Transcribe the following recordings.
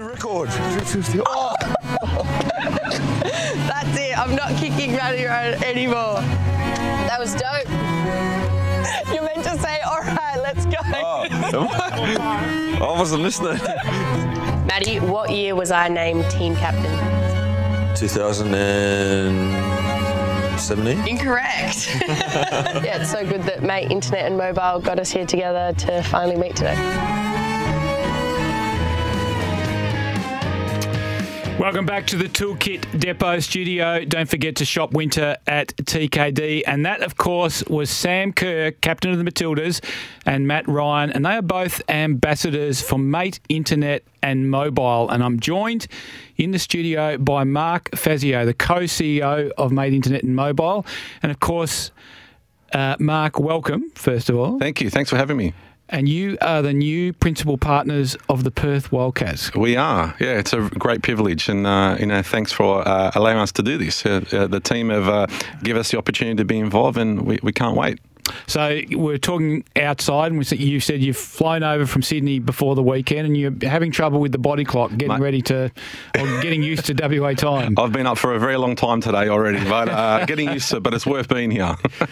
Record. Oh, That's it. I'm not kicking Matty Road anymore. That was dope. You meant to say, all right, let's go. Oh, I wasn't listening. Maddie, what year was I named team captain? 2017. Incorrect. yeah, it's so good that Mate Internet and Mobile got us here together to finally meet today. Welcome back to the Toolkit Depot studio. Don't forget to shop winter at TKD. And that, of course, was Sam Kerr, captain of the Matildas, and Matt Ryan. And they are both ambassadors for Mate Internet and Mobile. And I'm joined in the studio by Mark Fazio, the co CEO of Mate Internet and Mobile. And, of course, uh, Mark, welcome, first of all. Thank you. Thanks for having me. And you are the new principal partners of the Perth Wildcats. We are. Yeah, it's a great privilege, and uh, you know, thanks for uh, allowing us to do this. Uh, uh, the team have uh, given us the opportunity to be involved, and we, we can't wait. So we're talking outside, and we said, you said you've flown over from Sydney before the weekend, and you're having trouble with the body clock, getting Mate. ready to, or getting used to WA time. I've been up for a very long time today already, but uh, getting used to it. But it's worth being here.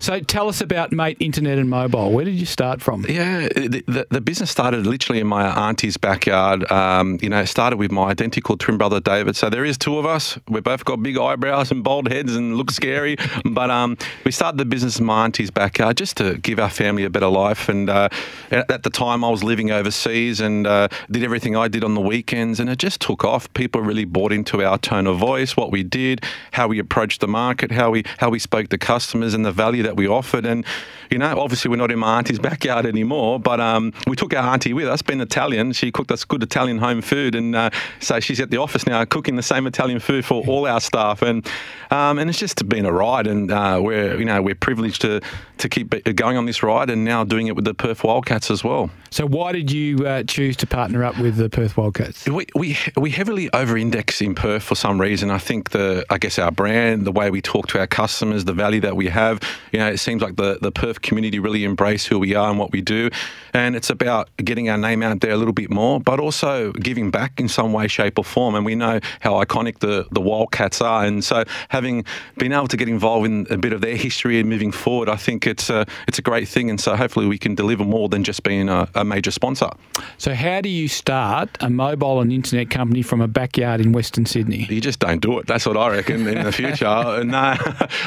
So tell us about Mate Internet and Mobile. Where did you start from? Yeah, the, the, the business started literally in my auntie's backyard. Um, you know, it started with my identical twin brother David. So there is two of us. We both got big eyebrows and bald heads and look scary. But um, we started the business in my auntie's backyard just to give our family a better life. And uh, at at the time, I was living overseas and uh, did everything I did on the weekends, and it just took off. People really bought into our tone of voice, what we did, how we approached the market, how we how we spoke to customers, and the value that we offered. And you know, obviously, we're not in my auntie's backyard anymore, but um, we took our auntie with us. Being Italian, she cooked us good Italian home food, and uh, so she's at the office now cooking the same Italian food for all our staff. And um, and it's just been a ride, and uh, we're you know we're privileged to to keep going on this ride, and now doing it with the Perth Wildcats as well. So why did you uh, choose to partner up with the Perth Wildcats? We, we we heavily over-index in Perth for some reason. I think the I guess our brand, the way we talk to our customers, the value that we have. You know, it seems like the the Perth community really embrace who we are and what we do, and it's about getting our name out there a little bit more, but also giving back in some way, shape, or form. And we know how iconic the the Wildcats are, and so having been able to get involved in a bit of their history and moving forward, I think it's a it's a great thing. And so hopefully we can deliver more than just being a, a major sponsor. So how do you start a mobile and internet company from a backyard in Western Sydney? You just don't do it. That's what I reckon in the future. and uh,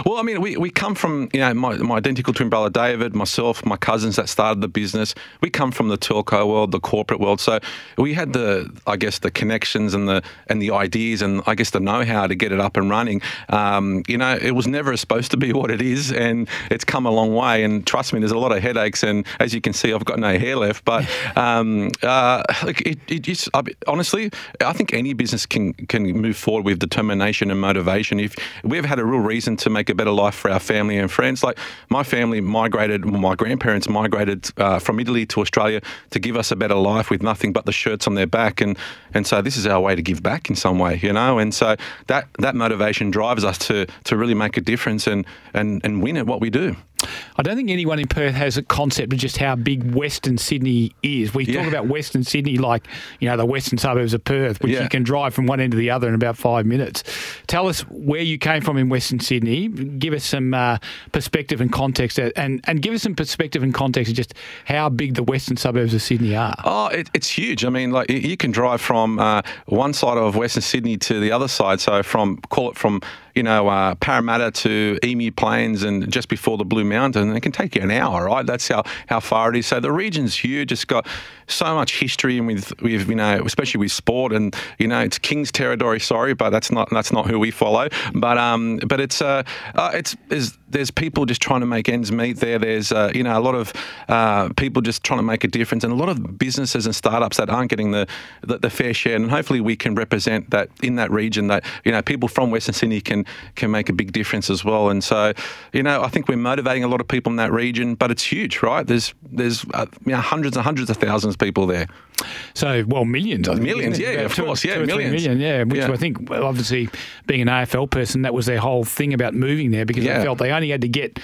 well, I mean, we, we come from you know my, my identical twin brother David, myself, my cousins that started the business. We come from the telco world, the corporate world. So we had the I guess the connections and the and the ideas and I guess the know how to get it up and running. Um, you know, it was never supposed to be what it is, and it's come a long way. And trust me, there's a lot of headaches. And as you can see, I've got no hair left. But um, uh, look, it, it just I, honestly, I think any business can can move forward with determination and motivation. If we've had a real reason to make a better life for our family and friends, like my family migrated, my grandparents migrated uh, from Italy to Australia to give us a better life with nothing but the shirts on their back, and and so this is our way to give back in some way, you know. And so that that motivation drives us to to really make a difference and and and win at what we do. I don't think anyone in Perth has a concept of just how big Western Sydney is. We Yeah. talk about Western Sydney like, you know, the western suburbs of Perth, which Yeah. you can drive from one end to the other in about five minutes. Tell us where you came from in Western Sydney. Give us some uh, perspective and context, uh, and, and give us some perspective and context of just how big the western suburbs of Sydney are. Oh, it, it's huge. I mean, like you can drive from uh, one side of Western Sydney to the other side. So from call it from you know uh, Parramatta to Emu Plains and just before the Blue Mountain, and it can take you an hour, right? That's how how far it is. So the region's huge. It's got so much history and with with you know especially with sport and you know it's King's territory. Sorry, but that's not that's not who we follow. But um, but it's uh, uh it's there's there's people just trying to make ends meet there. There's uh, you know a lot of uh, people just trying to make a difference, and a lot of businesses and startups that aren't getting the, the the fair share. And hopefully we can represent that in that region. That you know people from Western Sydney can can make a big difference as well. And so you know I think we're motivating a lot of people in that region, but it's huge, right? There's there's uh, you know, hundreds and hundreds of thousands of people there. So, well, millions. I think, Millions, yeah, About of two- course, yeah, two or three millions. million, yeah. Which Yeah. I think, well, obviously, being an AFL person, that was their whole thing about moving there because Yeah. they felt they only had to get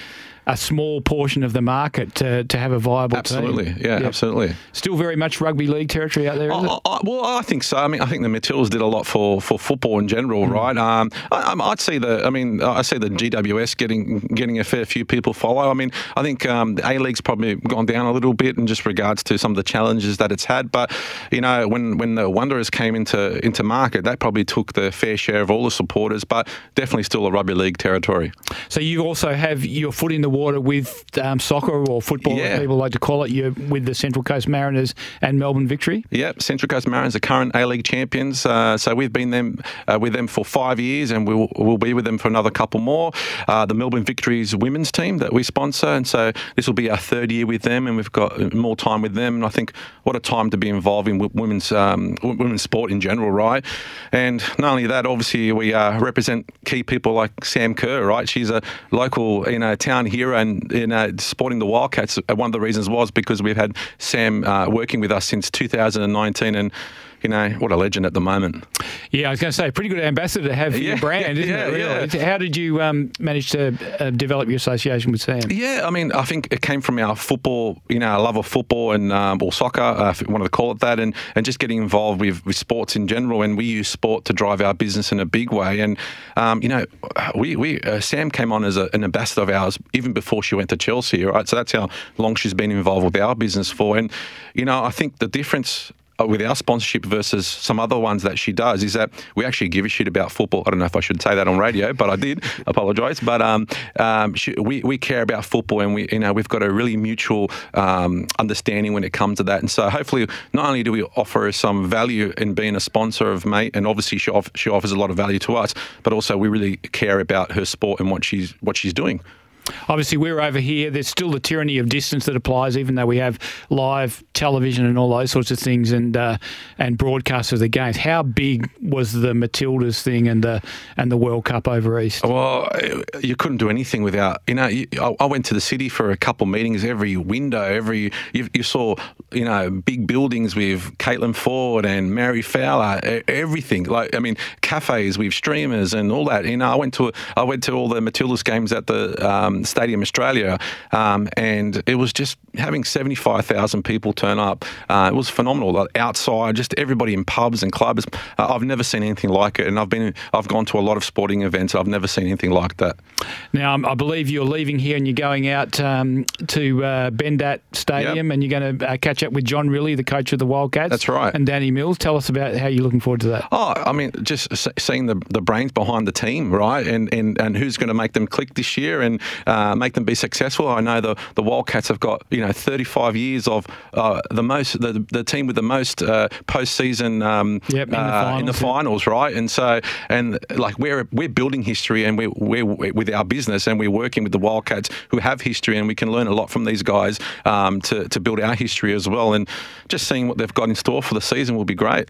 a small portion of the market to, to have a viable Absolutely, team. yeah, absolutely. Still very much rugby league territory out there? I, I, well, I think so. I mean, I think the Matildas did a lot for, for football in general, Mm. right? Um, I, I'd see the. I mean, I see the GWS getting getting a fair few people follow. I mean, I think um, the A League's probably gone down a little bit in just regards to some of the challenges that it's had. But you know, when when the Wanderers came into into market, that probably took the fair share of all the supporters. But definitely still a rugby league territory. So you also have your foot in the water with um, soccer or football, Yeah. as people like to call it. You're with the Central Coast Mariners and Melbourne Victory. Yep, Central Coast Mariners are current A League champions. Uh, so we've been them uh, with them for five years, and we'll, we'll be with them for another couple more. Uh, the Melbourne Victories women's team that we sponsor, and so this will be our third year with them, and we've got more time with them. And I think what a time to be involved in women's um, women's sport in general, right? And not only that, obviously we uh, represent key people like Sam Kerr, right? She's a local, you know, town hero, and you know, supporting the Wildcats. uh, One of the reasons was because we've had Sam uh, working with us since 2019, and you know, what a legend at the moment. Yeah, I was going to say, pretty good ambassador to have for your Yeah, brand, isn't yeah, it? Really? yeah. How did you um, manage to uh, develop your association with Sam? Yeah, I mean, I think it came from our football, you know, our love of football and um, or soccer, uh, if you wanted to call it that, and, and just getting involved with, with sports in general. And we use sport to drive our business in a big way. And um, you know, we we uh, Sam came on as a, an ambassador of ours even before she went to Chelsea, right? So that's how long she's been involved with our business for. And you know, I think the difference with our sponsorship versus some other ones that she does is that we actually give a shit about football. I don't know if I should say that on radio, but I did. Apologise, but um, um, she, we we care about football, and we you know we've got a really mutual um, understanding when it comes to that. And so hopefully, not only do we offer some value in being a sponsor of Mate, and obviously she off, she offers a lot of value to us, but also we really care about her sport and what she's what she's doing. Obviously, we're over here. There's still the tyranny of distance that applies, even though we have live television and all those sorts of things, and uh, and broadcasts of the games. How big was the Matildas thing and the and the World Cup over east? Well, you couldn't do anything without. You know, you, I, went to the city for a couple meetings. Every window, every you, you saw, you know, big buildings with Caitlin Foord and Mary Fowler. Everything. Like, I mean, cafes with streamers and all that. You know, I went to I went to all the Matildas games at the um, Stadium Australia, um, and it was just having seventy five thousand people turn up. Uh, it was phenomenal. Like outside, just everybody in pubs and clubs. Uh, I've never seen anything like it, and I've been I've gone to a lot of sporting events. I've never seen anything like that. Now, um, I believe you're leaving here and you're going out um, to uh, Bendat Stadium, Yep. and you're going to uh, catch up with John Rillie, the coach of the Wildcats. That's right. And Danny Mills. Tell us about how you're looking forward to that. Oh, I mean, just seeing the, the brains behind the team, right, and and, and who's going to make them click this year and uh, make them be successful. I know the, the Wildcats have got you know 35 years of uh, the most the, the team with the most uh, postseason um, Yep, in the uh, in the finals, yeah. right? And so and like we're we're building history and we're, we're with our business and we're working with the Wildcats who have history and we can learn a lot from these guys um, to to build our history as well. And just seeing what they've got in store for the season will be great.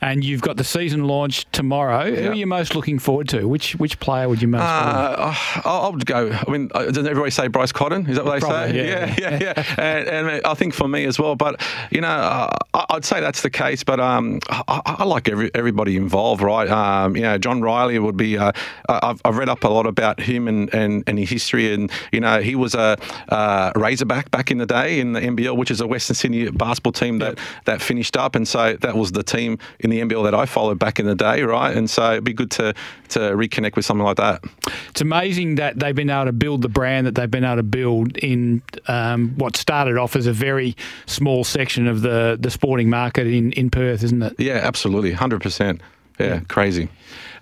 And you've got the season launch tomorrow. Who are you most looking forward to? Which which player would you most? Uh, I I would go. I mean, uh, doesn't everybody say Bryce Cotton? Is that what they say? yeah. yeah, yeah. and, and I think for me as well. But you know, uh, I- I'd say that's the case. But um, I, I like every, everybody involved, right? Um, you know, John Rillie would be. Uh, I've, I've read up a lot about him and, and, and his history, and you know, he was a uh, Razorback back in the day in the NBL, which is a Western Sydney basketball team that that finished up, and so that was the team in the NBL that I followed back in the day, right? And so it'd be good to to reconnect with something like that. It's amazing that they've been able to build build the brand that they've been able to build in um, what started off as a very small section of the, the sporting market in, in Perth, isn't it? Yeah, absolutely, 100%. Yeah, yeah. crazy.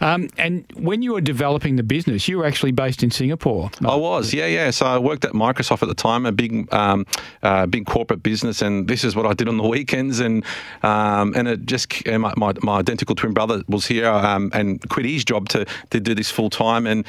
Um, and when you were developing the business, you were actually based in Singapore. Right? I was, yeah, yeah. So I worked at Microsoft at the time, a big, um, uh, big corporate business, and this is what I did on the weekends. And um, and it just and my, my, my, identical twin brother was here um, and quit his job to, to do this full time. And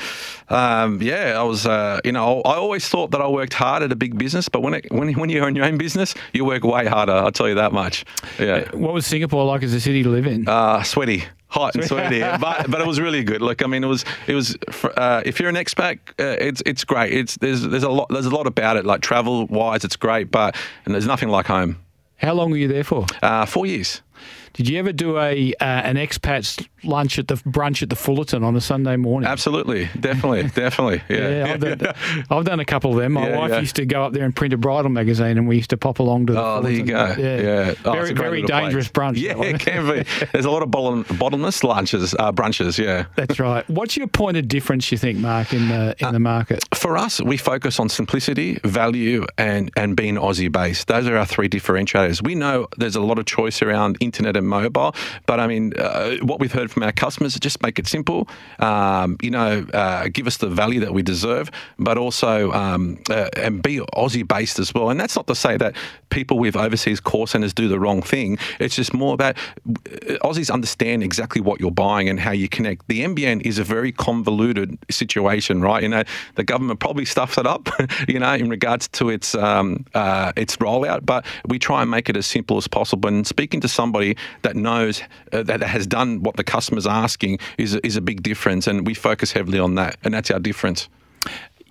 um, yeah, I was, uh, you know, I always thought that I worked hard at a big business, but when it, when when you own your own business, you work way harder. I'll tell you that much. Yeah. Uh, what was Singapore like as a city to live in? Uh, sweaty hot and sweaty, but but it was really good. Look, I mean, it was it was uh, if you're an expat, uh, it's it's great. It's there's there's a lot there's a lot about it. Like travel wise, it's great, but and there's nothing like home. How long were you there for? Uh, four years. Did you ever do a uh, an expats lunch at the brunch at the Fullerton on a Sunday morning. Absolutely, definitely, definitely. Yeah, Yeah, I've done, I've done a couple of them. My Yeah, wife yeah. used to go up there and print a bridal magazine, and we used to pop along to the. Oh, there you go. Yeah, Oh, very it's a great very little place. dangerous brunch. Yeah, it can be. There's a lot of bottom, bottomless lunches, uh, brunches. Yeah. That's right. What's your point of difference, you think, Mark, in the in the market? For us, we focus on simplicity, value, and and being Aussie based. Those are our three differentiators. We know there's a lot of choice around internet and mobile, but I mean, uh, what we've heard from our customers just make it simple. Um, you know, uh, give us the value that we deserve, but also um, uh, and be Aussie based as well. And that's not to say that people with overseas call centers do the wrong thing. It's just more about uh, Aussies understand exactly what you're buying and how you connect. The NBN is a very convoluted situation, right? You know, the government probably stuffs it up, you know, in regards to its um, uh, its rollout, but we try and make it as simple as possible. And speaking to somebody that knows uh, that has done what the customer's asking is is a big difference, and we focus heavily on that, and that's our difference.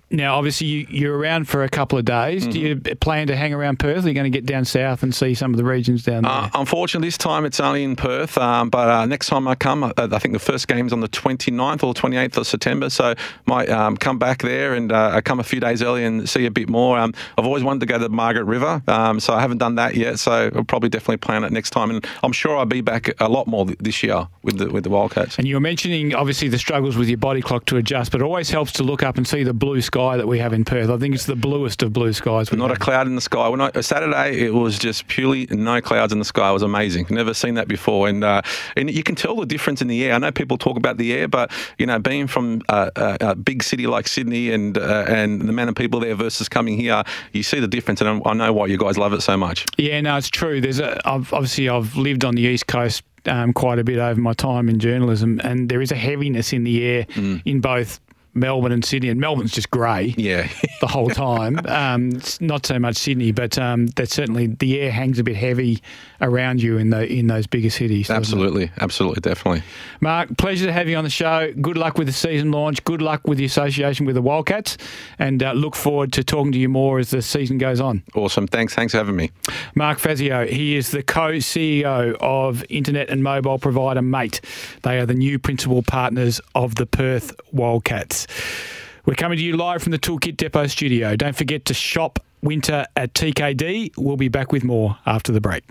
Now, obviously, you, you're around for a couple of days. Do you Mm-hmm. plan to hang around Perth? Are you going to get down south and see some of the regions down there? Uh, unfortunately, this time it's only in Perth, um, but uh, next time I come, uh, I think the first game's on the 29th or 28th of September, so might um, come back there and uh, come a few days early and see a bit more. Um, I've always wanted to go to the Margaret River, um, so I haven't done that yet, so I'll probably definitely plan it next time, and I'm sure I'll be back a lot more th- this year with the with the Wildcats. and you were mentioning obviously the struggles with your body clock to adjust, but it always helps to look up and see the blue sky that we have in Perth. I think it's the bluest of blue skies. Not a cloud in the sky. When I, Saturday, it was just purely no clouds in the sky. It was amazing. Never seen that before, and uh, and you can tell the difference in the air. I know people talk about the air, but you know, being from uh, a, a big city like Sydney and uh, and the amount of people there versus coming here, you see the difference, and I know why you guys love it so much. Yeah, no, it's true. There's a, I've, obviously I've lived on the east coast um, quite a bit over my time in journalism, and there is a heaviness in the air in both Melbourne and Sydney. And Melbourne's just grey. Yeah. the whole time. Um, it's not so much Sydney, but um, that certainly the air hangs a bit heavy around you in the in those bigger cities. absolutely, absolutely, definitely. Mark, pleasure to have you on the show. Good luck with the season launch. Good luck with the association with the Wildcats, and uh, look forward to talking to you more as the season goes on. Awesome. Thanks. Thanks for having me. Mark Fazio, he is the co-CEO of internet and mobile provider Mate. They are the new principal partners of the Perth Wildcats. We're coming to you live from the Toolkit Depot studio. Don't forget to shop winter at TKD. We'll be back with more after the break.